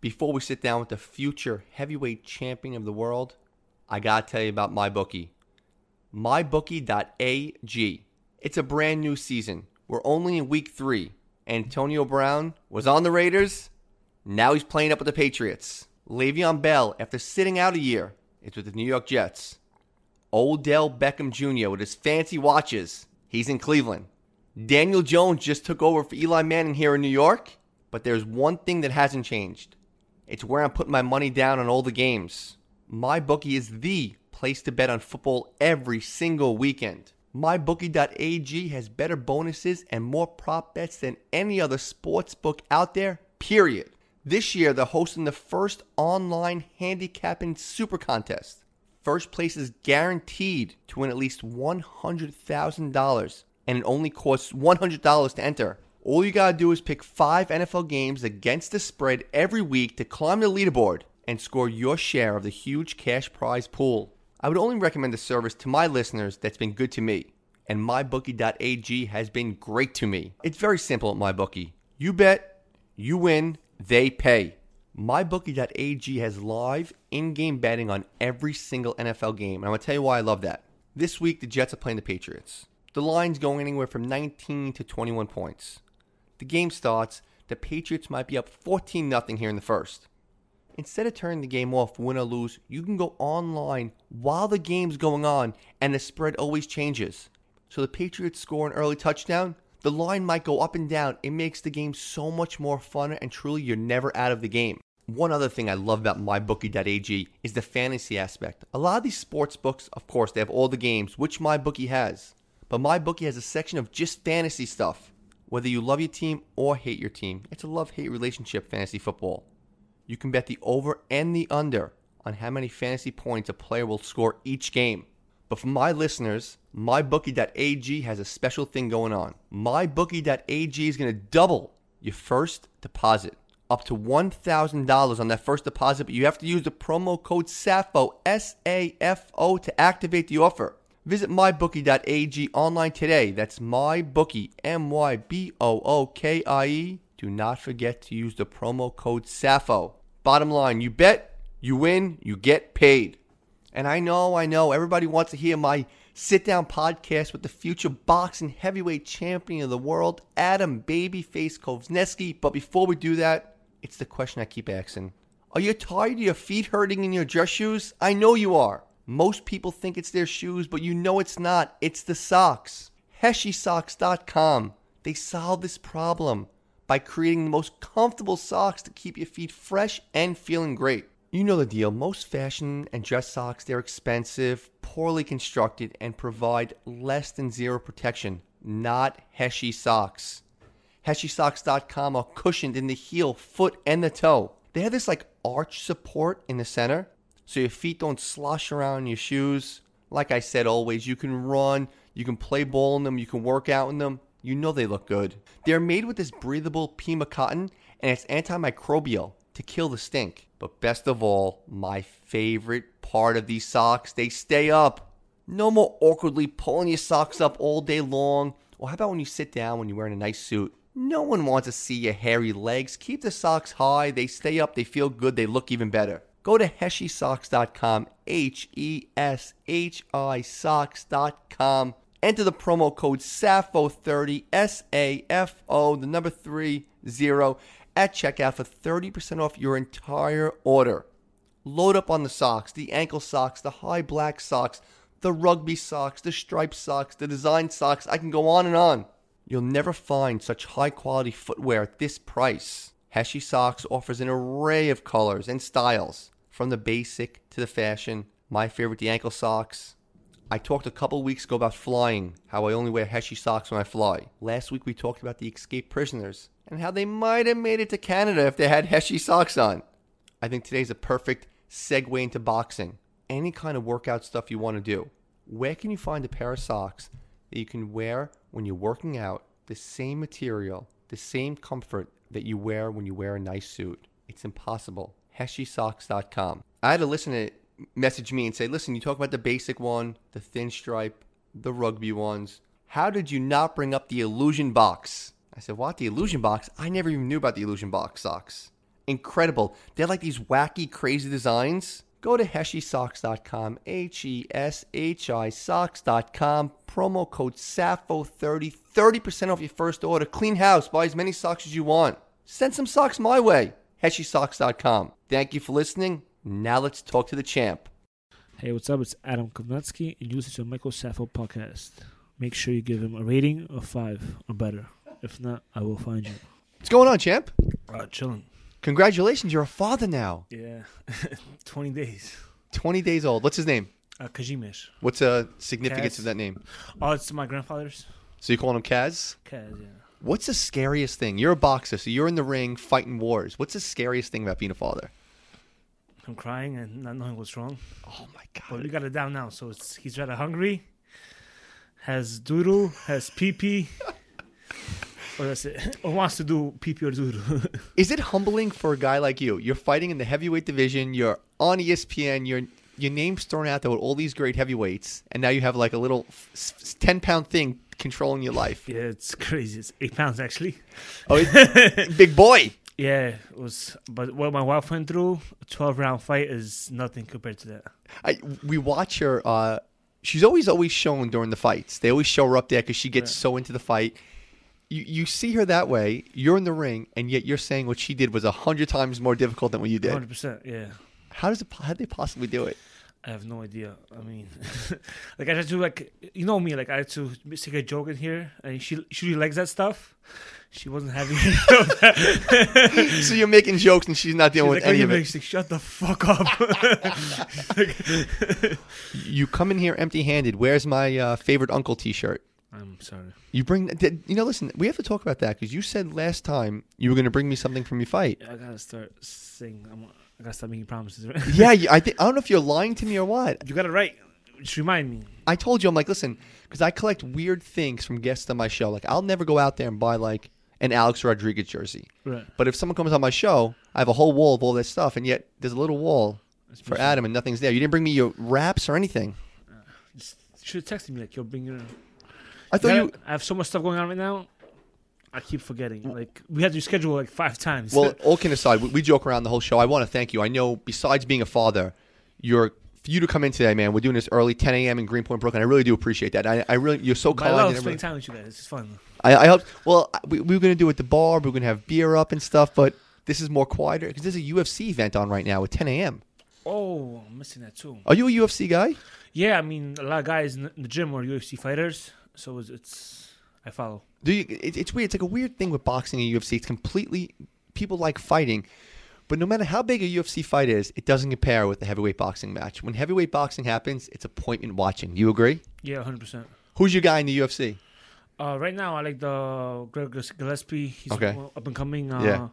Before we sit down with the future heavyweight champion of the world, I gotta tell you about MyBookie. MyBookie.ag. It's a brand new season. We're only in week three. Antonio Brown was on the Raiders. Now he's playing up with the Patriots. Le'Veon Bell, after sitting out a year, is with the New York Jets. Odell Beckham Jr. with his fancy watches, he's in Cleveland. Daniel Jones just took over for Eli Manning here in New York, but there's one thing that hasn't changed. It's where I'm putting my money down on all the games. MyBookie is the place to bet on football every single weekend. MyBookie.ag has better bonuses and more prop bets than any other sports book out there, period. This year, they're hosting the first online handicapping super contest. First place is guaranteed to win at least $100,000, and it only costs $100 to enter. All you gotta do is pick five NFL games against the spread every week to climb the leaderboard and score your share of the huge cash prize pool. I would only recommend the service to my listeners that's been good to me, and mybookie.ag has been great to me. It's very simple at MyBookie. You bet, you win, they pay. MyBookie.ag has live in game betting on every single NFL game, and I'm going to tell you why I love that. This week, the Jets are playing the Patriots. The line's going anywhere from 19 to 21 points. The game starts, the Patriots might be up 14 0 here in the first. Instead of turning the game off, win or lose, you can go online while the game's going on, and the spread always changes. So the Patriots score an early touchdown, the line might go up and down. It makes the game so much more fun, and truly, you're never out of the game. One other thing I love about mybookie.ag is the fantasy aspect. A lot of these sports books, of course, they have all the games, which MyBookie has. But MyBookie has a section of just fantasy stuff. Whether you love your team or hate your team, it's a love hate relationship, fantasy football. You can bet the over and the under on how many fantasy points a player will score each game. But for my listeners, mybookie.ag has a special thing going on. Mybookie.ag is going to double your first deposit up to $1,000 on that first deposit, but you have to use the promo code SAFO, S A F O, to activate the offer. Visit mybookie.ag online today. That's mybookie, M Y B O O K I E. Do not forget to use the promo code SAFO. Bottom line, you bet, you win, you get paid. And I know, I know, everybody wants to hear my sit down podcast with the future boxing heavyweight champion of the world, Adam Babyface Kownacki. But before we do that, it's the question I keep asking. Are you tired of your feet hurting in your dress shoes? I know you are. Most people think it's their shoes, but you know it's not. It's the socks. HeshiSocks.com. They solve this problem by creating the most comfortable socks to keep your feet fresh and feeling great. You know the deal. Most fashion and dress socks, they're expensive, poorly constructed, and provide less than zero protection. Not Heshi socks. HeshiSocks.com are cushioned in the heel, foot, and the toe. They have this like arch support in the center so your feet don't slosh around in your shoes. Like I said, always, you can run, you can play ball in them, you can work out in them. You know they look good. They're made with this breathable Pima cotton and it's antimicrobial to kill the stink. But best of all, my favorite part of these socks, they stay up. No more awkwardly pulling your socks up all day long. Or how about when you sit down when you're wearing a nice suit? No one wants to see your hairy legs. Keep the socks high. They stay up. They feel good. They look even better. Go to HeshiSocks.com, H E S H I Socks.com. Enter the promo code SAFO30, S A F O, the number 30, at checkout for 30% off your entire order. Load up on the socks, the ankle socks, the high black socks, the rugby socks, the striped socks, the design socks. I can go on and on. You'll never find such high quality footwear at this price. Heshi Socks offers an array of colors and styles, from the basic to the fashion. My favorite, the ankle socks. I talked a couple weeks ago about flying, how I only wear Heshi socks when I fly. Last week we talked about the escaped prisoners and how they might have made it to Canada if they had Heshi socks on. I think today's a perfect segue into boxing. Any kind of workout stuff you want to do. Where can you find a pair of socks that you can wear when you're working out the same material, the same comfort that you wear when you wear a nice suit. It's impossible. HeshiSocks.com. I had a listener message me and say, listen, you talk about the basic one, the thin stripe, the rugby ones. How did you not bring up the illusion box? I said, what? The illusion box? I never even knew about the illusion box socks. incredible. They're like these wacky, crazy designs. Go to heshisocks.com, H E S H I socks.com, promo code SAFO30, 30% off your first order. Clean house, buy as many socks as you want. Send some socks my way. heshisocks.com. Thank you for listening. Now let's talk to the champ. Hey, what's up? It's Adam Kownacki, and you listen to Michael Safo podcast. Make sure you give him a rating of five or better. If not, I will find you. What's going on, champ? Uh, chilling. Congratulations, you're a father now. Yeah, 20 days. 20 days old. What's his name? Uh, Kazimierz. What's the significance Kaz. of that name? Oh, it's my grandfather's. So you calling him Kaz? Kaz, yeah. What's the scariest thing? You're a boxer, so you're in the ring fighting wars. What's the scariest thing about being a father? I'm crying and not knowing what's wrong. Oh my god! But we got it down now. So it's he's rather hungry, has doodle, has pee pee. or that's it. Or wants to do pee pee or doodle. Is it humbling for a guy like you? You're fighting in the heavyweight division, you're on ESPN, your your name's thrown out there with all these great heavyweights, and now you have like a little 10 pound thing controlling your life. yeah, it's crazy. It's eight pounds actually. Oh, big boy. Yeah, it was. But what my wife went through, a 12 round fight is nothing compared to that. I, we watch her. Uh, she's always always shown during the fights. They always show her up there because she gets Right. so into the fight. You you see her that way. You're in the ring, and yet you're saying what she did was a hundred times more difficult than what you did. 100%. Yeah. How does it? How did they possibly do it? I have no idea. I mean, like I had to like you know me, like I had to stick a joke in here, and she she really likes that stuff. She wasn't having it. so you're making jokes, and she's not dealing like, with "Are any of it. making-" She's like, Shut the fuck up. You come in here empty-handed. Where's my uh, favorite uncle T-shirt? I'm sorry. You bring. You know, listen. We have to talk about that because you said last time you were going to bring me something from your fight. I gotta start saying. I'm, I gotta stop making promises. Right? yeah, you, I think I don't know if you're lying to me or what. You got it right. Just remind me. I told you, I'm like, listen, because I collect weird things from guests on my show. Like, I'll never go out there and buy like an Alex Rodriguez jersey. Right. But if someone comes on my show, I have a whole wall of all this stuff, and yet there's a little wall That's for. Adam, and nothing's there. You didn't bring me your wraps or anything. Uh, just should have texted me like you'll bring your. I thought you. I have so much stuff going on right now. I keep forgetting. Mm. Like we had to schedule like five times. Well, all can aside, we, we joke around the whole show. I want to thank you. I know, besides being a father, you're for you to come in today, man. We're doing this early, 10 a.m. in Greenpoint, Brooklyn. I really do appreciate that. I, I really, you're so I kind. love and spending time with you guys. It's fun. I, I hope. Well, we, we were gonna do it at the bar. We are gonna have beer up and stuff, but this is more quieter because there's a UFC event on right now at 10 a.m. Oh, I'm missing that too. Are you a UFC guy? Yeah, I mean, a lot of guys in the- in the gym are UFC fighters, so it's, it's I follow. Do you? It, it's weird. It's like a weird thing with boxing and UFC. It's completely people like fighting, but no matter how big a UFC fight is, it doesn't compare with the heavyweight boxing match. When heavyweight boxing happens, it's appointment watching. You agree? Yeah, 100. percent Who's your guy in the UFC? Uh, right now, I like the Greg Gillespie. He's Okay. up and coming. Uh, Yeah.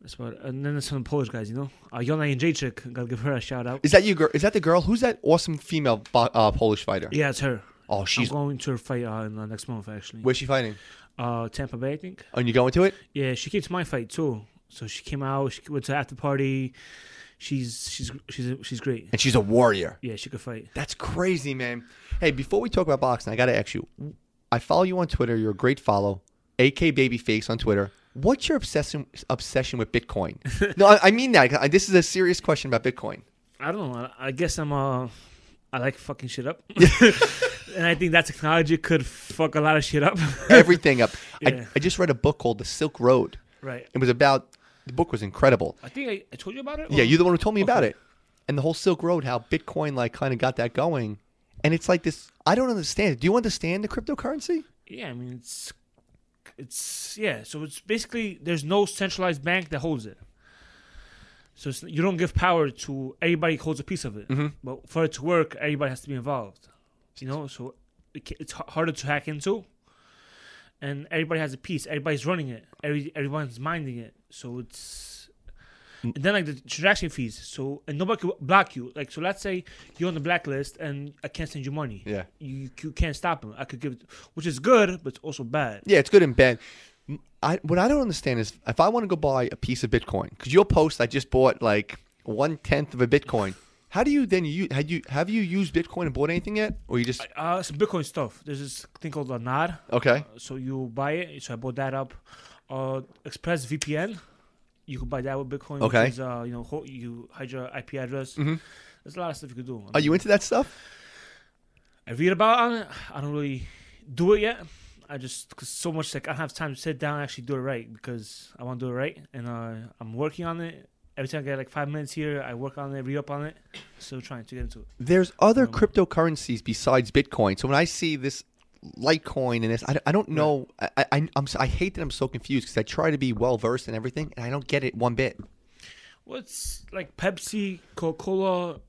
That's what. And then there's some Polish guys, you know. Uh, Joanna Jędrzejczyk. Gotta give her a shout out. Is that you? Girl? Is that the girl? Who's that awesome female bo- uh, Polish fighter? Yeah, it's her. Oh, she's. I'm going to her fight uh, in, uh, next month, actually. Where's she fighting? Uh, Tampa Bay, I think. Oh, and you going to it? Yeah, she came to my fight too. So she came out. She went to after party. She's she's she's she's great. And she's a warrior. Yeah, she could fight. That's crazy, man. Hey, before we talk about boxing, I got to ask you. I follow you on Twitter. You're a great follow. AK Babyface on Twitter. What's your obsession obsession with Bitcoin? no, I, I mean that. I- This is a serious question about Bitcoin. I don't know. I, I guess I'm uh, I like fucking shit up, and I think that technology could fuck a lot of shit up. Everything up. Yeah. I, I just read a book called The Silk Road. right. It was about the book was incredible. I think I, I told you about it. Yeah, you're the one who told me about it. And the whole Silk Road, how Bitcoin like kind of got that going. And it's like this. I don't understand. Do you understand the cryptocurrency? Yeah, I mean it's it's yeah. So it's basically there's no centralized bank that holds it. So it's, you don't give power to everybody holds a piece of it. Mhm. But for it to work, everybody has to be involved. You know, so it's harder to hack into, and everybody has a piece. Everybody's running it. Every everyone's minding it. So it's Mm. and then like the transaction fees. So and nobody can block you. Like so, let's say you're on the blacklist and I can't send you money. Yeah. You, you can't stop them. I could give, it, which is good, but it's also bad. Yeah, it's good and bad. I what I don't understand is if I want to go buy a piece of Bitcoin, because you'll post I just bought like one tenth of a Bitcoin. How do you then you had you have you used Bitcoin and bought anything yet, or you just Uh, some Bitcoin stuff. There's this thing called a NAR. okay? So you buy it. So I bought that up. Uh, Express VPN. You can buy that with Bitcoin. Okay. Which is, uh, you know, ho- you hide your IP address. Mhm. There's a lot of stuff you could do. I Are you into that stuff? I read about it. I don't really do it yet. I just cause so much like I don't have time to sit down and actually do it right because I want to do it right, and uh, I'm working on it. Every time I get like five minutes here, I work on it, read up on it. Still trying to get into it. There's other Um, cryptocurrencies besides Bitcoin. So when I see this Litecoin and this, I, I don't know. I, I I'm I hate that I'm so confused because I try to be well versed in everything and I don't get it one bit. What's like Pepsi, Coca Cola,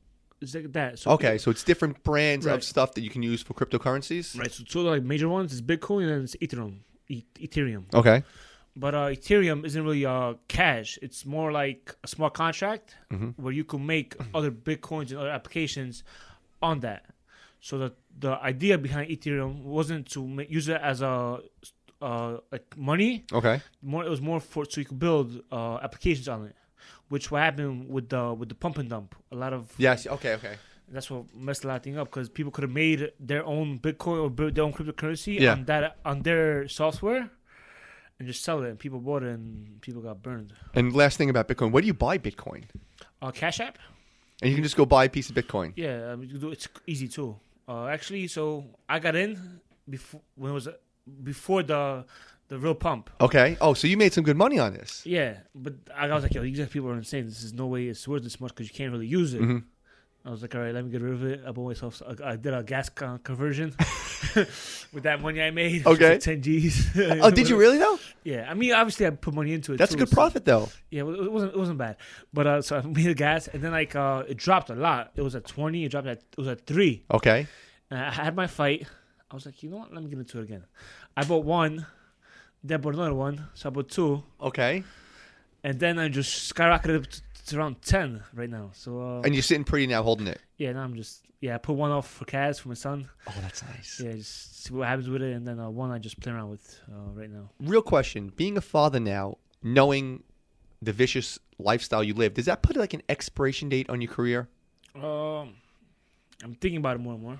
is like that. So Okay, so it's different brands of stuff that you can use for cryptocurrencies. Right. So two like major ones is Bitcoin and it's Ethereum. E- Ethereum. Okay. But uh, Ethereum isn't really uh, cash. It's more like a smart contract Mhm. where you can make other bitcoins and other applications on that. So the the idea behind Ethereum wasn't to ma- use it as a uh, like money. Okay. More, it was more for so you could build uh, applications on it. Which what happened with the with the pump and dump. A lot of Yes. Okay. Okay. that's what messed a lot of things up because people could have made their own Bitcoin or their own cryptocurrency Yeah. on that on their software and just sell it. And people bought it and people got burned. And last thing about Bitcoin, where do you buy Bitcoin? Uh, Cash App, And you can just go buy a piece of Bitcoin. yeah, you can do, it's easy too. Uh, actually, so I got in before when it was before the the real pump. Okay. Oh, so you made some good money on this. Yeah, but I was like, yo, these people are insane. This is no way it's worth this much because you can't really use it. Mhm. I was like, all right, let me get rid of it. I bought myself. I I did a gas con- conversion with that money I made. Okay. like ten G's. Oh, did you really though? Yeah, I mean, obviously, I put money into it. That's a good so- profit though. yeah, it wasn't. It wasn't bad. But uh, so I made the gas, and then like uh, it dropped a lot. It was at twenty. It dropped at it was at three. Okay. And I had my fight. I was like, you know what? Let me get into it again. I bought one. Then I bought another one. So I bought two, Okay. and then I just skyrocketed to around ten right now. So uh, And you're sitting pretty now, holding it. yeah, now I'm just yeah. I put one off for Kaz for my son. Oh, that's nice. Yeah, just see what happens with it, and then uh, one I just play around with uh, right now. Real question: Being a father now, knowing the vicious lifestyle you live, does that put like an expiration date on your career? Um, I'm thinking about it more and more,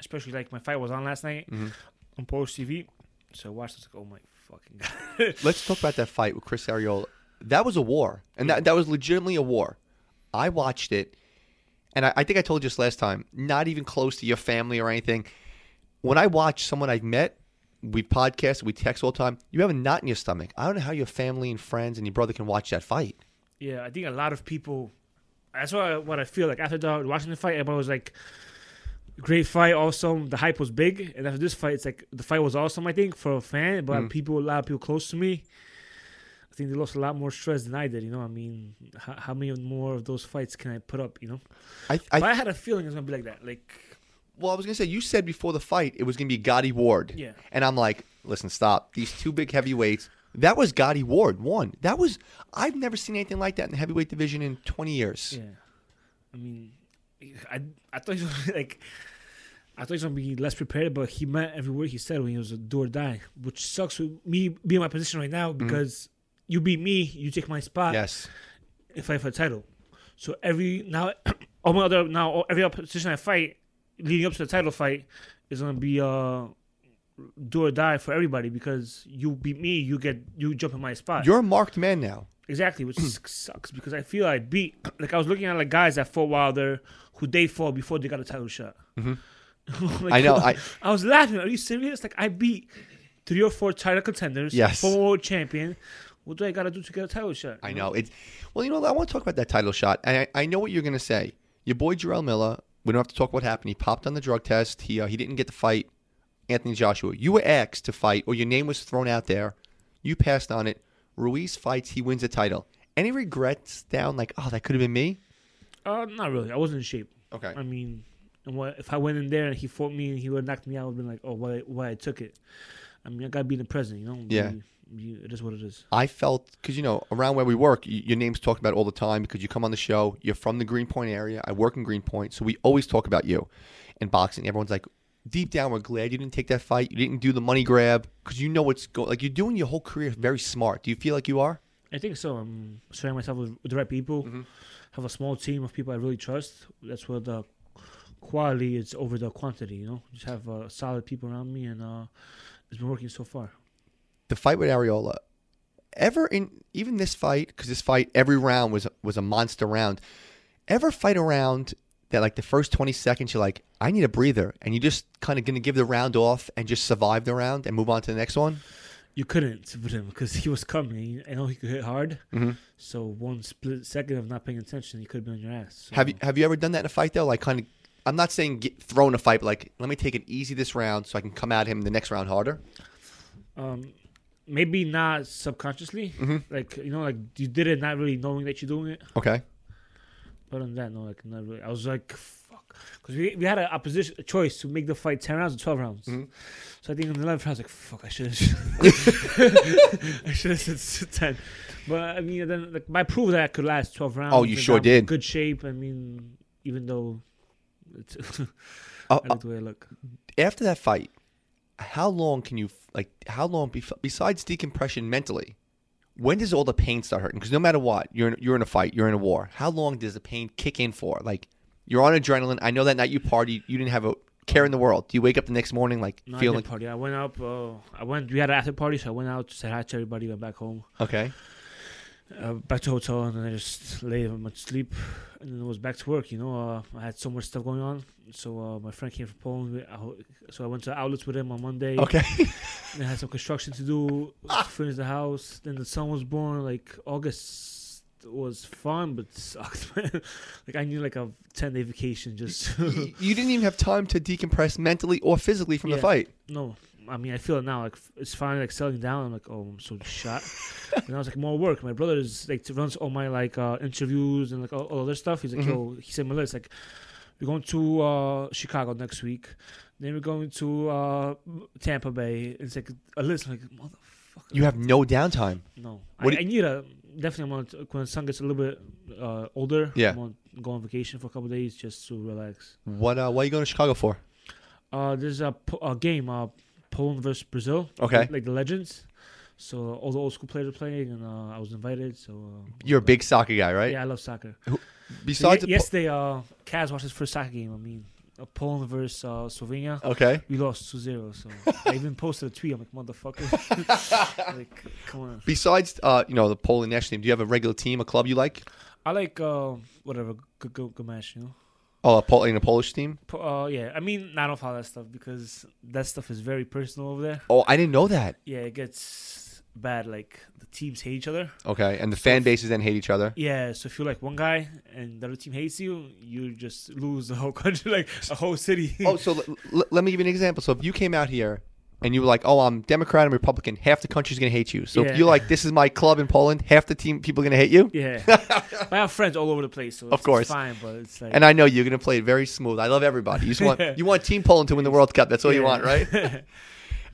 especially like my fight was on last night Mhm. on Post TV. So I watched this like, oh my fucking god. Let's talk about that fight with Chris Arreola. That was a war, and that that was legitimately a war. I watched it, and I, I think I told you just last time. Not even close to your family or anything. When I watch someone I've met, we podcast, we text all the time. You have a knot in your stomach. I don't know how your family and friends and your brother can watch that fight. yeah, I think a lot of people. That's what I, what I feel like after the, watching the fight. Everybody was like, "Great fight, awesome." The hype was big, and after this fight, it's like the fight was awesome. I think for a fan, but Mm. people, a lot of people close to me. I think they lost a lot more stress than I did. You know, I mean, how, how many more of those fights can I put up? You know, I, I I had a feeling it was gonna be like that. Like, well, I was gonna say you said before the fight it was gonna be Gatti Ward. yeah, And I'm like, listen, stop. These two big heavyweights. That was Gatti Ward, one. That was I've never seen anything like that in the heavyweight division in 20 years. Yeah, I mean, I I thought he was like, I thought he was gonna be less prepared, but he meant every word he said when he was a do or die, which sucks with me being in my position right now mm. because you beat me, you take my spot, Yes. and fight for the title. So every now, all my other now every opposition I fight leading up to the title fight is gonna be uh do or die for everybody because you beat me, you get you jump in my spot. You're a marked man now. Exactly, which sucks because I feel I beat like I was looking at like guys that fought Wilder who they fought before they got a title shot. Mhm. Like, I know. I I was laughing. Are you serious? Like I beat three or four title contenders, Yes. former world champion. What do I gotta do to get a title shot? I know. It Well, you know, I want to talk about that title shot. And I, I know what you're going to say. Your boy Jarrell Miller, we don't have to talk what happened. He popped on the drug test. He uh, he didn't get to fight Anthony Joshua. You were asked to fight or your name was thrown out there. You passed on it. Ruiz fights, he wins the title. Any regrets down like, "Oh, that could have been me?" Uh, not really. I wasn't in shape. Okay. I mean, and what if I went in there and he fought me and he would have knocked me out? I would have been like, oh, why, why I took it? I mean, I gotta be in the present, you know. Yeah. You- you- it is what it is. I felt because you know around where we work, your name's talked about all the time because you come on the show. You're from the Greenpoint area. I work in Greenpoint, so we always talk about you in boxing. Everyone's like, deep down, we're glad you didn't take that fight. You didn't do the money grab because you know what's going. Like you're doing your whole career very smart. Do you feel like you are? I think so. I'm surrounding myself with, the right people. Mhm. Have a small team of people I really trust. That's where the quality is over the quantity. You know, just have uh, solid people around me, and uh, it's been working so far. The fight with Arreola. ever in even this fight because this fight every round was was a monster round. Ever fight around that like the first twenty seconds you're like I need a breather and you just kind of gonna give the round off and just survive the round and move on to the next one. You couldn't with him because he was coming. I know he could hit hard. Mhm. So one split second of not paying attention, he could have been on your ass. So, Have you have you ever done that in a fight though? Like kind of, I'm not saying get thrown a fight, but like let me take it easy this round so I can come at him the next round harder. Um, maybe not subconsciously. Mhm. Like you know, like you did it not really knowing that you're doing it. Okay. But than that, no, like not really. I was like, fuck, because we, we had a, a position, a choice to make the fight ten rounds or twelve rounds. Mhm. So I think in the eleventh round, I was like, fuck, I should have, I should have said ten. But I mean, then like I proved that I could last twelve rounds. Oh, you sure I'm did. in Good shape. I mean, even though it's, Uh, I look the way I look. after that fight, how long can you like? How long bef- besides decompression mentally? When does all the pain start hurting? Because no matter what, you're in, you're in a fight, you're in a war. How long does the pain kick in for? Like you're on adrenaline. I know that night you partied, you didn't have a care in the world. Do you wake up the next morning like No, feeling party. I went up. Uh, I went. We had an after party, so I went out, said hi to everybody, went back home. okay? Uh, back to hotel and then I just lay went to sleep and then it was back to work. You know, uh, I had so much stuff going on. So uh, my friend came from Poland, I- so I went to outlets with him on Monday. Okay. And I had some construction to do, to finish the house. Then the son was born. Like August was fun, but sucked. Man. like I need like a ten day vacation. Just you you didn't even have time to decompress mentally or physically from the fight. no. I mean, I feel it now. Like it's finally like settling down. I'm like, oh, I'm so shot. and I was like, more work. My brother is like runs all my like uh, interviews and like all, all other stuff. He's like, Mhm. yo, he sent me a list. Like, we're going to uh, Chicago next week. Then we're going to uh, Tampa Bay. It's like a list. I'm like, motherfucker. You have no downtime. no. I, do I need a definitely. I want to, when the son gets a little bit uh, older. Yeah. I want to go on vacation for a couple days just to relax. What? Uh, what are you going to Chicago for? Uh, there's a, a game, uh, Poland versus Brazil. Okay. Like, like the legends. So all the old school players are playing, and uh, I was invited. So uh, You're a big soccer guy, right? Yeah, I love soccer. Besides, so, ye- yesterday, uh, Kaz watched his first soccer game. I mean, uh, Poland versus uh, Slovenia. okay. We lost 2-0. So I even posted a tweet. I'm like, motherfucker. like, come on. Besides, uh, you know, the Polish national team, do you have a regular team, a club you like? I like uh, whatever good, good, good match. You know. Oh, a Pol- in a Polish team? Po- Uh, yeah, I mean, I don't follow that stuff because that stuff is very personal over there. Oh, I didn't know that. Yeah, it gets bad. Like the teams hate each other. Okay, and the fan bases then hate each other. Yeah, so if you're like one guy and the other team hates you, you just lose the whole country, like a whole city. Oh, so l- l- let me give you an example. So if you came out here and you were like, "Oh, I'm Democrat, I'm Republican," half the country's gonna hate you. So Yeah. if you're like, "This is my club in Poland," half the team people are gonna hate you. yeah, I have friends all over the place, so Of it's, course. it's fine. But it's like, And I know you're gonna play it very smooth. I love everybody. You just want you want Team Poland to win the World Cup. That's all you want, right?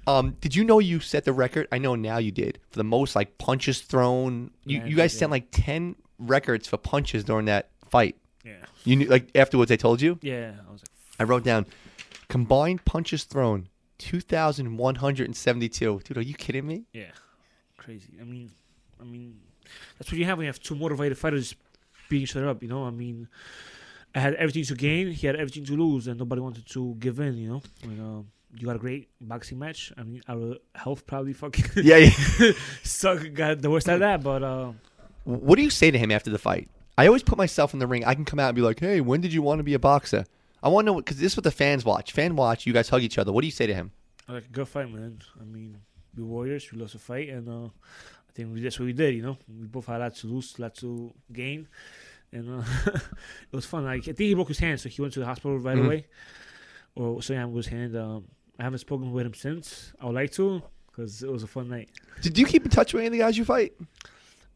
Um, did you know you set the record? I know now you did for the most like punches thrown. You Yeah, you guys set like ten records for punches during that fight. yeah, You knew like afterwards they told you. yeah. I was like, I wrote down combined punches thrown two thousand one hundred and seventy two. Dude, are you kidding me? yeah, crazy. I mean, I mean, that's what you have when you have two motivated fighters beating each other up. You know, I mean, I had everything to gain, he had everything to lose, and nobody wanted to give in. You know, I mean, um, you got a great boxing match. I mean, our health probably fucking Yeah. yeah. suck, got the worst out of that, but. uh what do you say to him after the fight? I always put myself in the ring. I can come out and be like, "Hey, when did you want to be a boxer?" I want to know because this is what the fans watch. Fan watch. You guys hug each other. What do you say to him? Like good fight, man. I mean, we warriors. We lost a fight, and uh, I think we, that's what we did. You know, we both had a lot to lose, a lot to gain, and uh, it was fun. Like I think he broke his hand, so he went to the hospital right Mhm. away. Or so yeah, his hand. Um, I haven't spoken with him since. I would like to, because it was a fun night. Did you keep in touch with any of the guys you fight?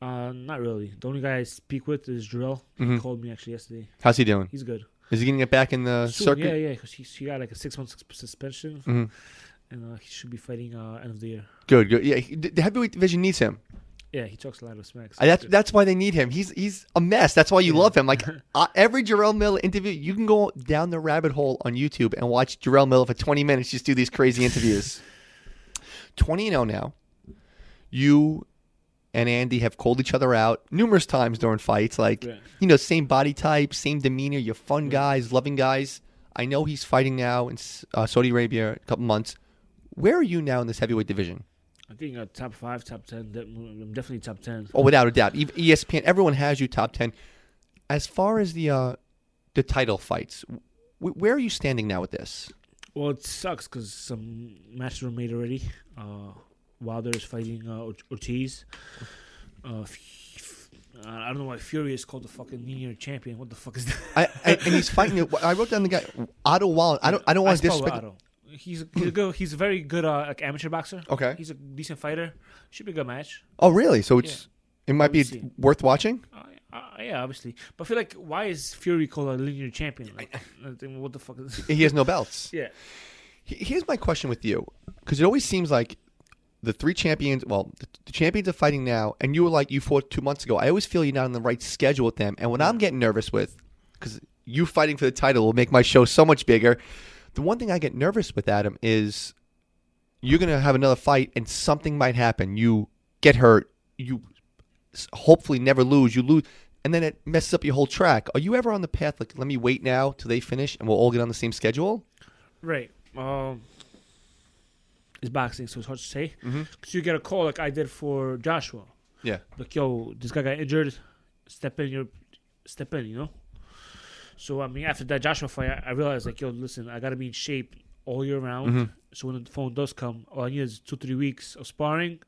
Uh, not really. The only guy I speak with is Jarrell. Mhm. He called me actually yesterday. How's he doing? He's good. Is he gonna get back in the Soon, circuit? yeah, yeah, because he, he got like a six month suspension, Mhm. and uh, he should be fighting uh, end of the year. Good, good. Yeah, he- the heavyweight division needs him. Yeah, he talks a lot of smacks. Uh, That's that's why they need him. He's he's a mess. That's why you Yeah. love him. Like uh, every Jarrell Miller interview, you can go down the rabbit hole on YouTube and watch Jarrell Miller for 20 minutes just do these crazy interviews. 20 and 0 now. You and Andy have called each other out numerous times during fights. Like Yeah. you know, same body type, same demeanor. You're fun guys, loving guys. I know he's fighting now in uh, Saudi Arabia a couple months. Where are you now in this heavyweight division? I think uh, top five, top ten. I'm definitely top ten. Oh, without a doubt. ESPN, everyone has you top ten. As far as the uh, the title fights, wh- where are you standing now with this? Well, it sucks because some matches were made already. Uh, Wilder is fighting uh, Ortiz. Uh, f- I don't know why Fury is called the fucking linear champion. What the fuck is that? I, I, and he's fighting. I wrote down the guy Otto Wallin. I don't. I don't want to disrespect. Otto. He's he's a good. He's a very good uh, like amateur boxer. Okay. He's a decent fighter. Should be a good match. Oh, really? So it's it might be see. worth watching. Uh, uh, yeah, obviously. But I feel like why is Fury called a linear champion? Like, what the fuck is? He has no belts. yeah. Here's my question with you, because it always seems like the three champions. Well, the, the champions are fighting now, and you were like you fought two months ago. I always feel you're not on the right schedule with them, and what I'm getting nervous with, because you fighting for the title will make my show so much bigger. The one thing I get nervous with Adam is you're gonna have another fight, and something might happen. You get hurt. You hopefully never lose. You lose. And then it messes up your whole track. Are you ever on the path like, let me wait now till they finish and we'll all get on the same schedule? Right. Um, it's boxing, so it's hard to say. Mm-hmm. Because you get a call like I did for Joshua. Yeah. Like, yo, this guy got injured. Step in, your step in, you know. So I mean, after that Joshua fight, I, I realized like, yo, listen, I gotta be in shape all year round. Mhm. So when the phone does come, all I need is two, three weeks of sparring,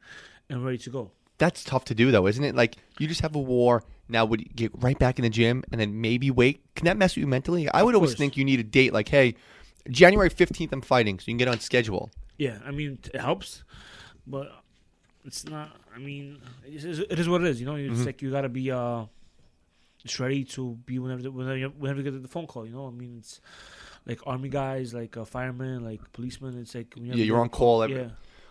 and ready to go. That's tough to do, though, isn't it? Like you just have a war now. Would you get right back in the gym and then maybe wait? Can that mess with you mentally? I would always think you need a date. Like, hey, January fifteenth, I'm fighting, so you can get on schedule. Yeah, I mean it helps, but it's not. I mean, it is, it is what it is. You know, it's Mhm. like you gotta be uh, just ready to be whenever the, whenever you, whenever you get the phone call. You know, I mean, it's like army guys, like uh, firemen, like policemen. It's like Yeah, you you're on call every- Yeah,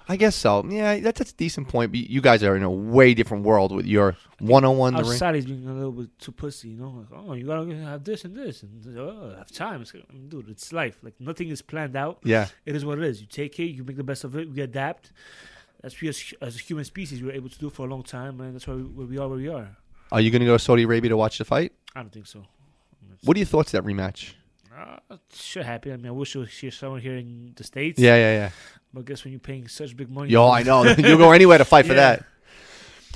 I guess so. Yeah, that's, that's a decent point. But you guys are in a way different world with your one-on-one. our the ring. society's being a little bit too pussy. You know, like oh, you gotta have this and this, and oh, have time. It's, dude, it's life. Like nothing is planned out. Yeah, It is what it is. You take it, you make the best of it, we adapt. That's we as, as a human species we're able to do for a long time, and that's why we, where we are where we are. are you going to go to Saudi Arabia to watch the fight? I don't think so. What are your thoughts of that rematch? Uh, it should happen. I mean, I wish it was here someone here in the states. Yeah, yeah, yeah. But I guess when you're paying such big money, Yo, I know. You'll go anywhere to fight for Yeah. that.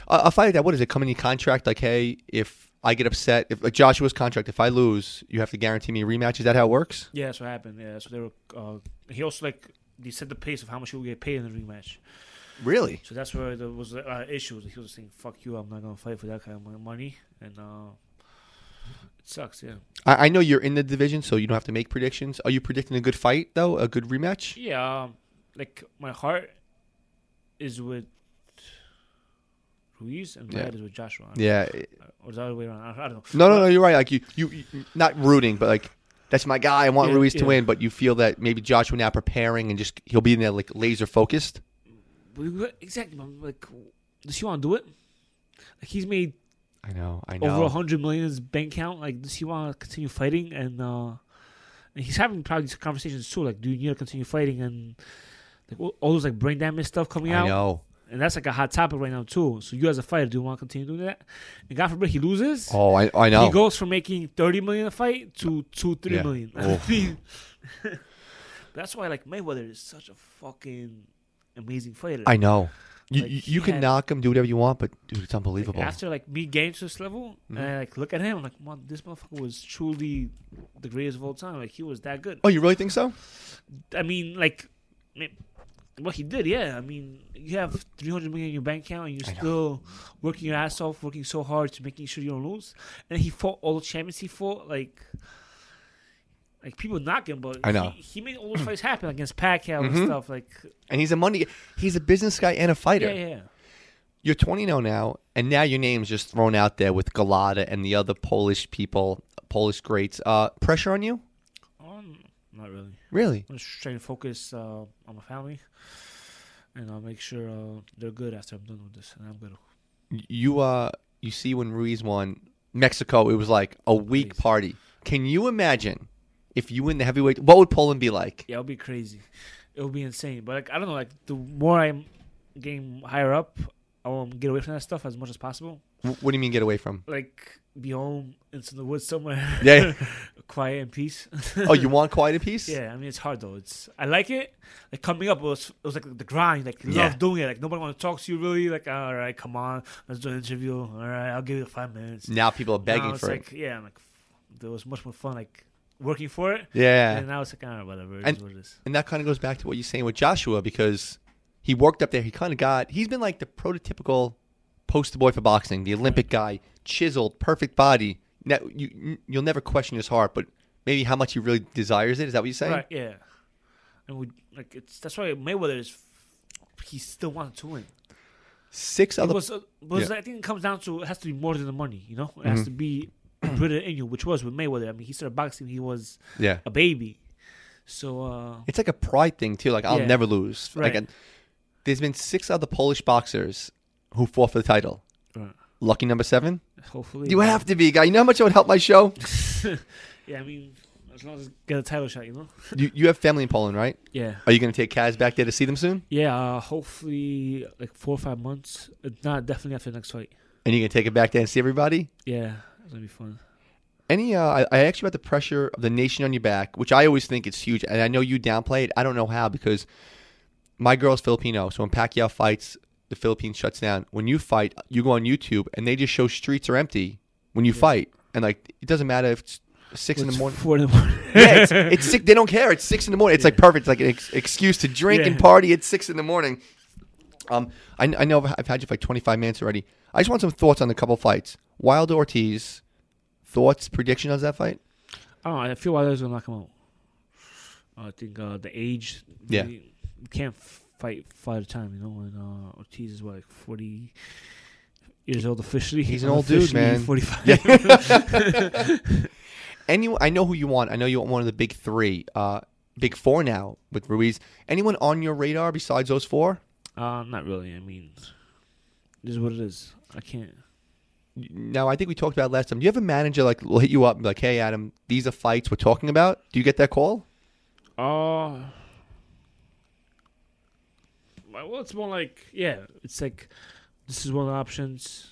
A, a fight like that, what is it come in your contract? Like, hey, if I get upset, if like Joshua's contract, if I lose, you have to guarantee me a rematch. Is that how it works? Yeah, that's what happened. Yeah, so they were. Uh, he also like they set the pace of how much he would get paid in the rematch. Really? So that's where there was uh, issues. He was saying, "Fuck you, I'm not gonna fight for that kind of money," and uh, it sucks. Yeah. I, I know you're in the division, so you don't have to make predictions. Are you predicting a good fight though? A good rematch? Yeah, um, like my heart is with Ruiz and my Yeah. head is with Joshua. Yeah. Or is that the other way around? I, don't know. No, no, no. You're right. Like you, you, you not rooting, but like that's my guy. I want Yeah, Ruiz to yeah. win, but you feel that maybe Joshua now preparing and just he'll be in there like laser focused. Exactly. Like, does he want to do it? Like he's made I know. I know over a hundred million in his bank account. Like, does he want to continue fighting? And uh, and he's having probably these conversations too. Like, do you need to continue fighting? And like all, those like brain damage stuff coming I out. know. And that's like a hot topic right now too. So you as a fighter, do you want to continue doing that? And God forbid he loses. Oh, I, I know. He goes from making thirty million a fight to two, three Yeah. million. I mean, that's why like Mayweather is such a fucking amazing fighter. I know. You, Like, you, you can had- knock him, do whatever you want, but dude, it's Like, unbelievable. after like me getting to this level, Mhm. and I like look at him, I'm like, man, this motherfucker was truly the greatest of all time. Like he was that good. oh, you really think so? I mean, like, I mean, what he did, yeah. I mean, you have 300 million in your bank account, and you're I know. still working your ass off, working so hard to making sure you don't lose. And he fought all the champions he fought, like. Like people knock him, but I know. He, he made all those fights happen against Pacquiao Mhm. and stuff. Like, And he's a money. He's a business guy and a fighter. yeah, yeah. You're 20 now, now, and now your name's just thrown out there with Golota and the other Polish people, Polish greats. Uh, pressure on you? Um, not really. Really? I'm just trying to focus uh, on my family, and I'll make sure uh, they're good after I'm done with this, and I'm good. You uh, you see when Ruiz won Mexico, it was like a week Crazy. party. Can you imagine if you win the heavyweight? What would Poland be like? Yeah, it'll be crazy. It'll be insane. But like, I don't know. Like, the more I'm getting higher up, I want to get away from that stuff as much as possible. What do you mean get away from? Like, be home into the woods somewhere. Yeah. quiet and peace. oh, you want quiet and peace? Yeah, I mean it's hard though. It's I like it. Like coming up, it was it was like the grind. Like you Yeah. love doing it. Like nobody want to talk to you really. Like all right, come on, let's do an interview. All right, I'll give you five minutes. Now people are begging for like, it. Yeah, I'm like there was much more fun. Like working for it. Yeah. And now it's like right, whatever. It And- is what it is. And that kind of goes back to what you're saying with Joshua because he worked up there. He kind of got, he's been like the prototypical poster boy for boxing, the Olympic guy, chiseled, perfect body. Now, you, you'll never question his heart, but maybe how much he really desires it. Is that what you're saying? Right. Yeah. And we like it's that's why Mayweather is. He still wants to win. Six It other. was, uh, was Yeah. I think it comes down to it has to be more than the money, you know. It has Mhm. to be rooted in you, which was with Mayweather. I mean, he started boxing. He was yeah. a baby, so uh, It's like a pride thing, too. Like, I'll Yeah. never lose. Like, Right. uh, there's been six other Polish boxers who fought for the title. Right. Lucky number seven? hopefully You have to be, guy. You know how much it would help my show? yeah, I mean, as long as I get a title shot, you know. you, you have family in Poland, right? Yeah, Are you going to take Kaz back there to see them soon? yeah. Uh, hopefully, like four or five months. If not definitely after the next fight. And you're going to take it back there and see everybody? Yeah, it's gonna be fun. Any, uh, I, I asked you about the pressure of the nation on your back, which I always think is huge, and I know you downplay it. I don't know how because my girl's Filipino, so when Pacquiao fights, the Philippines shuts down. When you fight, you go on YouTube and they just show streets are empty when you Yeah. fight, and like it doesn't matter if it's six in the morning. Four in the morning. yeah, it's, it's six. They don't care. It's six in the morning. It's like perfect. It's like an ex- excuse to drink and party at six in the morning. Um, I, I know I've- had you for like 25 minutes already. I just want some thoughts on the couple fights. Wilder Ortiz, thoughts, prediction on that fight? Oh, I feel Wilder's gonna knock him out. I think uh, the age. Yeah. you can't fight fight at a time, you know. And uh, Ortiz is what, like forty years old officially. He's an old dude, man. Forty-five. Any, I know who you want. I know you want one of the big three, uh, big four now with Ruiz. Anyone on your radar besides those four? uh, not really. I mean, this is what it is. I can't. Now, I think we talked about last time. Do you have a manager like will hit you up and be like, "Hey, Adam, these are fights we're talking about"? Do you get that call? Uh, well, it's more like yeah, it's like this is one of the options,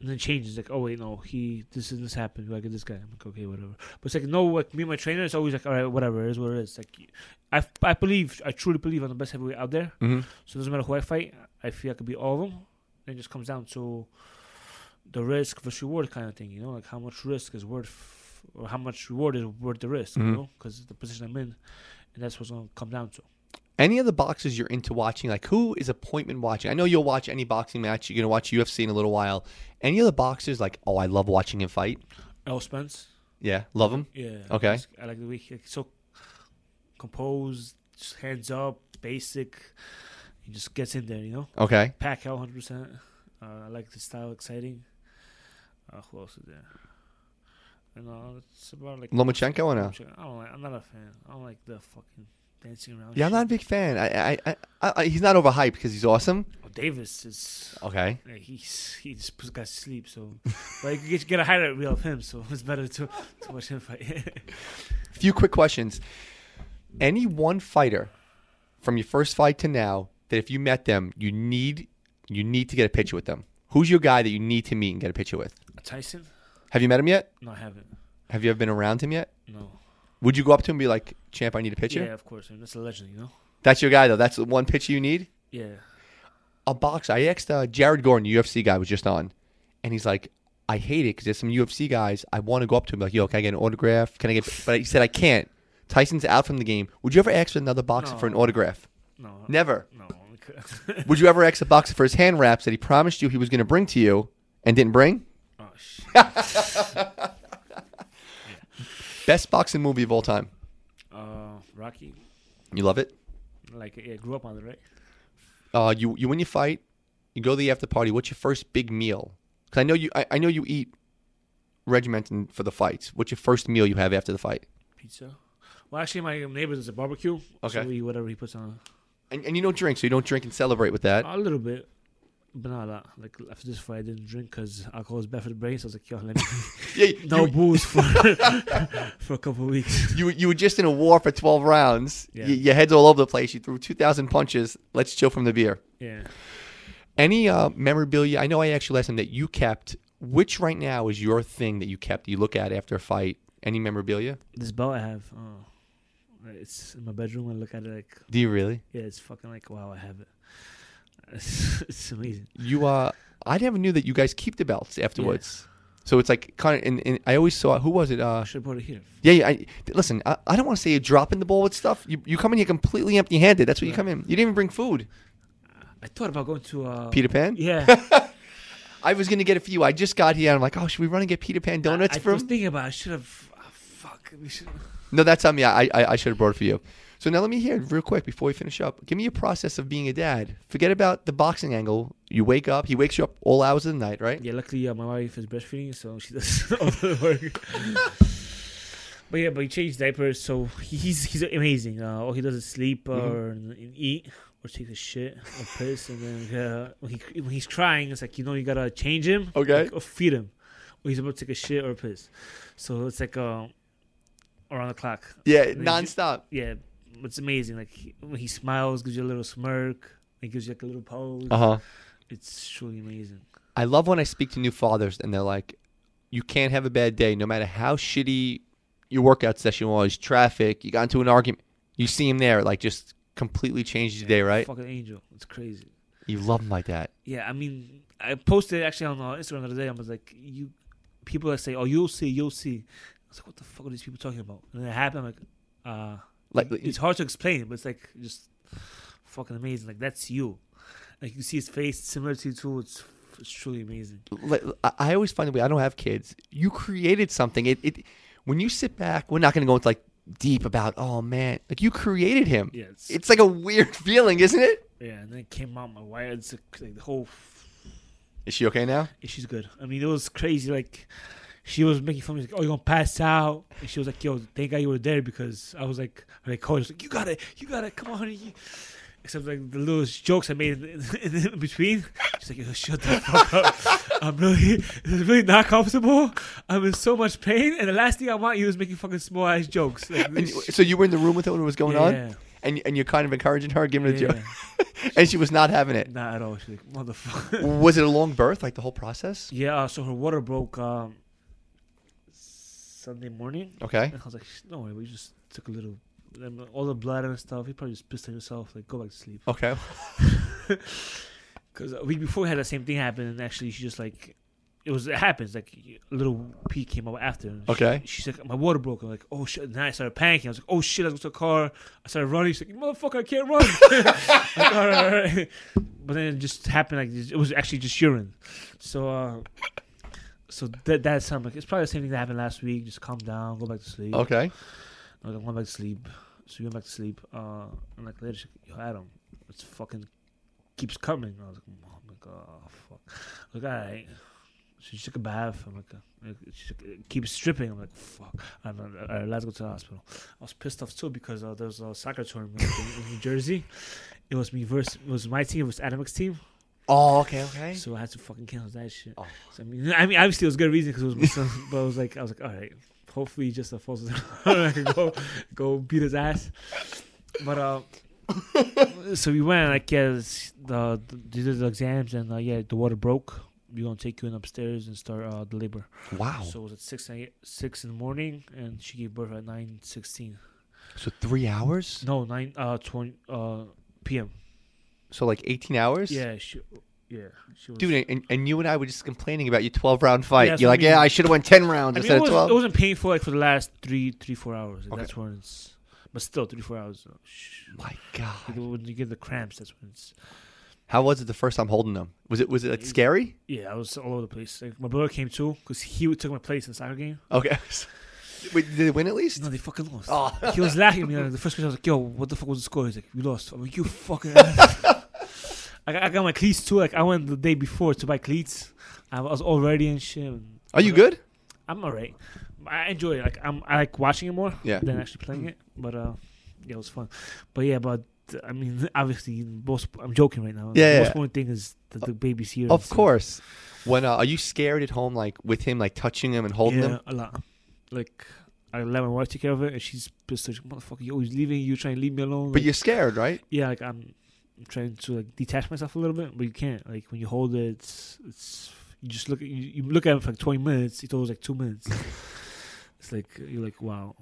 and then changes. Like, oh wait, no, he this and this happened. Like this guy, I'm like okay, whatever. But it's like no, like me and my trainer is always like, all right, whatever, it is what it is. Like, I I believe, I truly believe I'm the best heavyweight out there. Mm-hmm. So it doesn't matter who I fight, I feel I could beat all of them. Then it just comes down to the risk versus reward kind of thing, you know, like how much risk is worth, or how much reward is worth the risk, Mhm. you know, because the position I'm in, and that's what's gonna come down to. Any of the boxes you're into watching, like who is appointment watching? I know you'll watch any boxing match. You're gonna watch UFC in a little while. Any of the boxers, like, oh, I love watching him fight. Errol Spence, Yeah, love him. yeah, Okay. I like the way he's so composed, hands up, basic. He just gets in there, you know. Okay. Pacquiao, hundred percent. Uh, I like the style, exciting. Uh, who else is there? You know, it's about like Lomachenko or no? I don't like. I'm not a fan. I don't like the fucking dancing around. Yeah, I'm shit. not a big fan. I, I, I, I, he's not overhyped because he's awesome. Oh, Davis is. Okay. He's he just puts guys to sleep. So, but you get, get a highlight reel of him. So it's better to to watch him fight. Few quick questions. Any one fighter from your first fight to now that if you met them, you need you need to get a picture with them. Who's your guy that you need to meet and get a picture with? Tyson? Have you met him yet? No, I haven't. Have you ever been around him yet? No. Would you go up to him and be like, "Champ, I need a picture"? Yeah, of course. That's a legend, you know. That's your guy though. That's the one picture you need. Yeah. a boxer. I asked uh, Jared Gordon, UFC guy, was just on, and he's like, "I hate it because there's some UFC guys. I want to go up to him like, yo, can I get an autograph? Can I get?" But he said I can't. Tyson's out from the game. Would you ever ask another boxer for an autograph? No. Never. No. Would you ever ask a boxer for his hand wraps that he promised you he was going to bring to you and didn't bring? oh shit. Best boxing movie of all time. Uh, Rocky. You love it. Like, yeah, grew up on it, right? Uh, you you win your fight. You go to the after party. What's your first big meal? Because I know you I, I know you eat regimented for the fights. What's your first meal you have after the fight? Pizza. Well, actually, my neighbor does a barbecue. Okay. So we eat whatever he puts on. And, and you don't drink, so you don't drink and celebrate with that. A little bit, but not lot. Like after this fight, I didn't drink because alcohol is bad for the brain. So I was like, yo, let me Yeah, no you, booze for for a couple of weeks. you you were just in a war for twelve rounds. Yeah. Y- your head's all over the place. You threw two thousand punches. Let's chill from the beer. Yeah. Any uh, memorabilia? I know I asked you last time that you kept which right now is your thing that you kept? You look at after a fight. Any memorabilia? This belt I have, oh, it's in my bedroom. I look at it like, Do you really? yeah, it's fucking like, wow, I have it. It's, amazing. You uh, I never knew that you guys keep the belts afterwards. So it's like kind of. And, and I always saw who was it? I Uh, should have brought it here. yeah. yeah I, listen, I, I don't want to say you're dropping the ball with stuff. You you come in here completely empty-handed. That's what you come in. You didn't even bring food. I thought about going to uh, Peter Pan. Yeah, I was gonna get it for you. I just got here. I'm like, oh, should we run and get Peter Pan donuts I, I for was him? thinking about. it. I should have. Oh, fuck. We should. No, that's on me. I, I, I should have brought it for you. So now let me hear real quick before we finish up. Give me a process of being a dad. Forget about the boxing angle. You wake up. He wakes you up all hours of the night, right? Yeah, luckily uh, my wife is breastfeeding, so she does all the work. but yeah, but he changed diapers, so he's he's amazing. Uh, all he does is sleep or Mm-hmm. and eat or take a shit or piss, and then uh, when he when he's crying, it's like you know you gotta change him, Okay. like, or feed him, or he's about to take a shit or piss. So it's like uh, around the clock. Yeah, nonstop. Yeah, it's amazing. Like he, when he smiles, gives you a little smirk, he gives you like a little pose. Uh huh. It's truly amazing. I love when I speak to new fathers and they're like, you can't have a bad day no matter how shitty your workout session was, traffic, you got into an argument. You see him there, like just completely changed your day, right? Fucking angel. It's crazy. You love him like that. Yeah, I mean, I posted actually on uh, Instagram the other day. I was like, you people that say, "Oh, you'll see, you'll see." I was like, "What the fuck are these people talking about?" And then it happened. I'm like, uh, Like, it's hard to explain, but it's like just fucking amazing. Like that's you. Like you see his face similar to you too. It's it's truly amazing. like, I I always find the way I don't have kids. You created something. It, it when you sit back, we're not going to go into like deep about. Oh man, like you created him. Yeah, it's, It's like a weird feeling, isn't it? yeah. And then it came out my wife. It's like, like the whole. Is she okay now? Yeah, she's good. I mean, it was crazy. Like, she was making fun of me. Like, oh, you're gonna pass out. And she was like, yo, thank God you were there because I was like, like, coach, was like, you got it, you got it, come on, honey. You- Except like the little jokes I made in, in, in between. She's like, yo, shut the fuck up. I'm really, really not comfortable. I'm in so much pain, and the last thing I want you is making fucking small ass jokes. Like, And so you were in the room with her when it was going on, yeah, and and you're kind of encouraging her, giving her a joke, and she was not having it. Not at all. She's like, motherfucker. Was it a long birth, like the whole process? yeah. Uh, so her water broke um, Sunday morning. Okay. And I was like, no worry, we just took a little, and all the blood and stuff. He probably just pissed on himself. Like, go back to sleep. Okay. Because a week before, we had the same thing happen, and actually, she just like, it was it happens. Like, a little pee came out after. and she- Okay. she's like, my water broke. I'm like, oh shit. And then I started panicking. I was like, oh shit. I was to the car. I started running. She's like, motherfucker, I can't run. like, all right, all right. But then it just happened. Like, it was actually just urine. So, uh, so that that's something. Like, it's probably the same thing that happened last week. Just calm down, go back to sleep. Okay. I like, went back to sleep. So we went back to sleep. Uh, and like later, she's like, yo, Adam, it's fucking keeps coming. I was like, oh my god, oh, fuck. I was like, all right. So she took a bath. I'm like, uh, she took, it keeps stripping. I'm like, fuck. I'm right, let's go to the hospital. I was pissed off too because uh, there was a soccer tournament in, in New Jersey. It was me versus, it was my team, it was Adamek's team. Oh, okay, okay. So I had to fucking cancel that shit. Oh. So, I mean, I mean, obviously it was a good reason because it was my son, but I was like, I was like, all right, hopefully he just a false. I can go, go beat his ass. But uh, so we went. Like, yeah, the, the did the exams and uh, yeah, the water broke. We're gonna take you in upstairs and start uh, the labor. Wow. So it was at six six in the morning, and she gave birth at nine sixteen. So three hours? No, nine uh twenty uh p.m. So like 18 hours? Yeah, she, yeah, she was. Dude, and, and you and I were just complaining about your 12 round fight. Yeah, You're like, I mean. yeah, I should have went 10 rounds I mean, instead it, of 12. it wasn't painful like for the last three, three, four hours. Okay. That's when it's, but still, three, four hours. Oh, shh. My God. when you get the cramps, that's when it's. How was it the first time holding them? Was it was it like, scary? Yeah, I was all over the place. Like, my brother came too because he took my place in the soccer game. Okay. Wait, did they win at least? No, they fucking lost. Oh. He was laughing at me. Like, the first question I was like, "Yo, what the fuck was the score?" He's like, "We lost." I'm like, "You fucking." ass." I, got, I got my cleats too. Like I went the day before to buy cleats. I was all ready and shit. Are you good? I'm alright. I enjoy it. Like I'm, I like watching it more Yeah. than actually playing it. But uh, yeah, it was fun. But yeah, but I mean, obviously, most I'm joking right now. Yeah, the yeah. most important thing is that the baby's here. Of course. When uh, are you scared at home, like with him, like touching him and holding yeah, him? a lot. Like I let my wife take care of it, and she's pissed. Like, Motherfucker, you always leaving. You trying to leave me alone. But Like, you're scared, right? yeah, like I'm, I'm trying to like detach myself a little bit, but you can't. Like when you hold it, it's it's You just look at you, you look at it for like twenty minutes. He thought it was like two minutes. it's like you're like wow,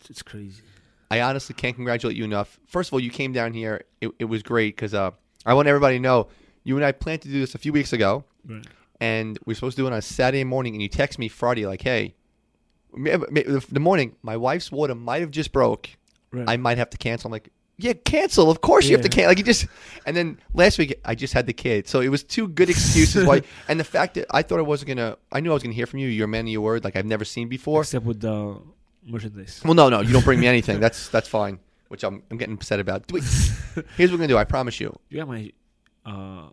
it's, it's crazy. I honestly can't congratulate you enough. First of all, you came down here. It, it was great because uh, I want everybody to know you and I planned to do this a few weeks ago, Right. and we are supposed to do it on a Saturday morning. And you text me Friday like, "Hey, ma- ma- the morning my wife's water might have just broke. Right. I might have to cancel." I'm like, "Yeah, cancel. Of course you have to cancel." Like you just. And then last week I just had the kid, so it was two good excuses why. And the fact that I thought I wasn't gonna, I knew I was gonna hear from you. You're a man of your word, like I've never seen before. Except with the merchandise. Well, no, no, you don't bring me anything. That's that's fine. Which I'm I'm getting upset about. Wait, here's what we're gonna do. I promise you. You got my uh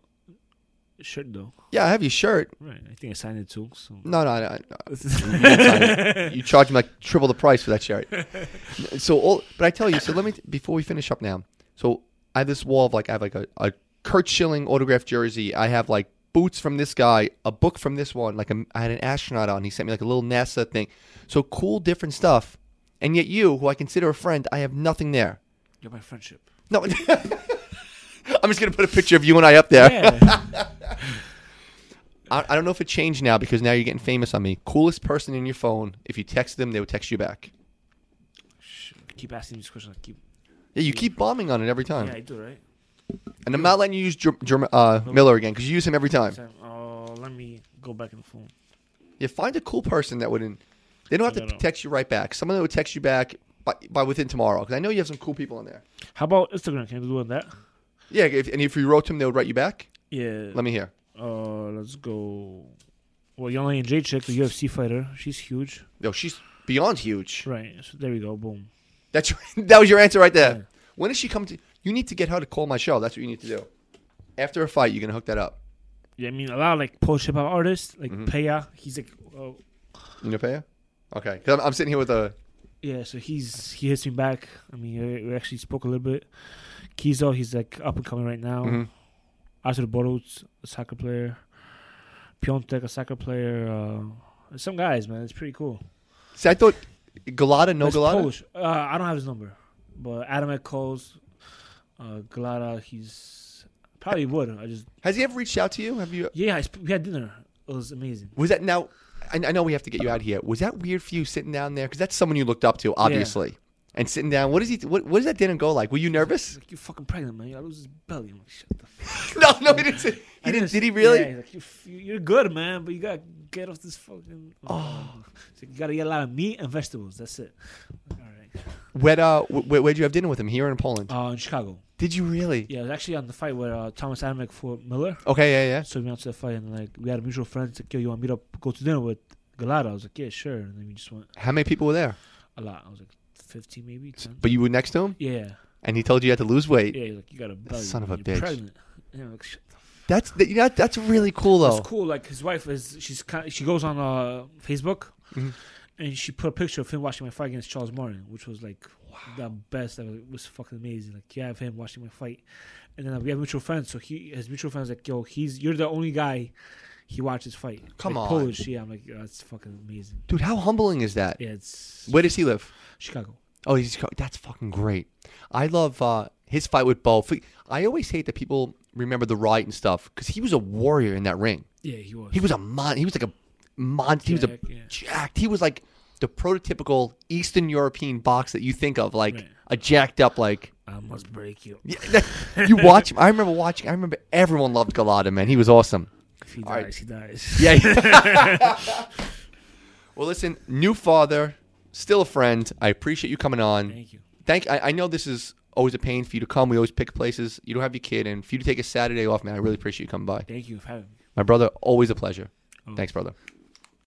shirt though. Yeah, I have your shirt. Right. I think I signed it too. So. No, no, no. no. You, didn't sign it. You charge me like triple the price for that shirt. So, all, but I tell you. So let me before we finish up now. So I have this wall of like I have like a, a Curt Schilling autographed jersey. I have like boots from this guy, a book from this one. Like a, I had an astronaut on. He sent me like a little NASA thing. So cool, different stuff. And yet you, who I consider a friend, I have nothing there. You're my friendship. No. I'm just gonna put a picture of you and I up there. Yeah. I, I don't know if it changed now because now you're getting famous on me. Coolest person in your phone. If you text them, they would text you back. Keep asking these questions. I keep. Yeah, you keep bombing on it every time. Yeah, I do right. And I'm not letting you use Jer- Jer- uh, Miller again because you use him every time. Oh, let me go back in the phone. Yeah, find a cool person that wouldn't. They don't have to text you right back. Someone that would text you back by, by within tomorrow because I know you have some cool people in there. How about Instagram? Can you do that? Yeah, if, and if you wrote to them, they would write you back. Yeah. Let me hear. Uh, let's go. Well, Joanna Jędrzejczyk, the UFC fighter, she's huge. Yo, she's beyond huge. Right. So there we go. Boom. That's that was your answer right there. Yeah. When does she come to? You need to get her to call my show. That's what you need to do. After a fight, you're gonna hook that up. Yeah, I mean a lot of like post hip hop artists, like Mhm. Peja. He's like, oh, You know, Peja? Okay, because I'm, I'm sitting here with a. yeah. So he's he hits me back. I mean, we- actually spoke a little bit. Kizo, he's like up and coming right now. Mhm. Artur Boruc, a soccer player. Piątek, a soccer player. Uh, some guys, man, it's pretty cool. See, I thought Golota, no Golota. Polish. Uh, I don't have his number, but Adam at Coles, uh, Golota, he's probably would. I just Has he ever reached out to you? Have you? yeah, sp- we had dinner. It was amazing. Was that now? I, I know we have to get you out of here. Was that weird for you sitting down there? Because that's someone you looked up to, obviously. And sitting down, what is he? What, what does that dinner go like? Were you nervous? Like you're fucking pregnant, man. I gotta lose his belly. I'm like, shut the. Fuck. no, no, he didn't. He I didn't. Did he really? Yeah, he's like, you, you're good, man, but you gotta get off this fucking. Oh. So you gotta eat a lot of meat and vegetables. That's it. All right. Where, uh, where, where'd you have dinner with him? Here in Poland? Uh, in Chicago. Did you really? Yeah, it was actually on the fight where uh, Thomas Adamek fought Miller. Okay, yeah, yeah. So we went to the fight and like we had a mutual friend. Like, yo, you want to meet up, go to dinner with Golota? I was like, yeah, sure. And then we just went How many people were there? a lot. I was like, fifteen maybe. 10. But you were next to him, Yeah, and he told you you had to lose weight. yeah. Like you got a son of a bitch. Pregnant. And I'm like, shut the That's you know, that's really cool though. It's cool. Like his wife is, she's kind. She goes on uh, Facebook, Mhm. and she put a picture of him watching my fight against Charles Martin, which was like the best. Ever. It was fucking amazing. Like you have him watching my fight, and then we have mutual friends. So he, his mutual friends, like yo, he's you're the only guy he watched his fight. Come like, on. Polish. Yeah, I'm like "Yeah, that's fucking amazing. Dude, how humbling is that? Yeah, it's Where does he live? Chicago. Oh, he's Chicago. that's fucking great. I love uh, his fight with Bowe. I always hate that people remember the riot and stuff because he was a warrior in that ring. Yeah, he was. He was a mon. He was like a mon. He was a yeah. jacked. He was like the prototypical Eastern European box that you think of, like Right. a jacked up, like. I must break you. You watch him. I remember watching. I remember everyone loved Golota, man. He was awesome. If he All right. dies, he dies. Yeah. yeah. well, listen, new father, still a friend. I appreciate you coming on. Thank you. Thank. I, I know this is always a pain for you to come. We always pick places. You don't have your kid, and for you to take a Saturday off, man, I really appreciate you coming by. Thank you for having me. My brother, always a pleasure. Oh. Thanks, brother.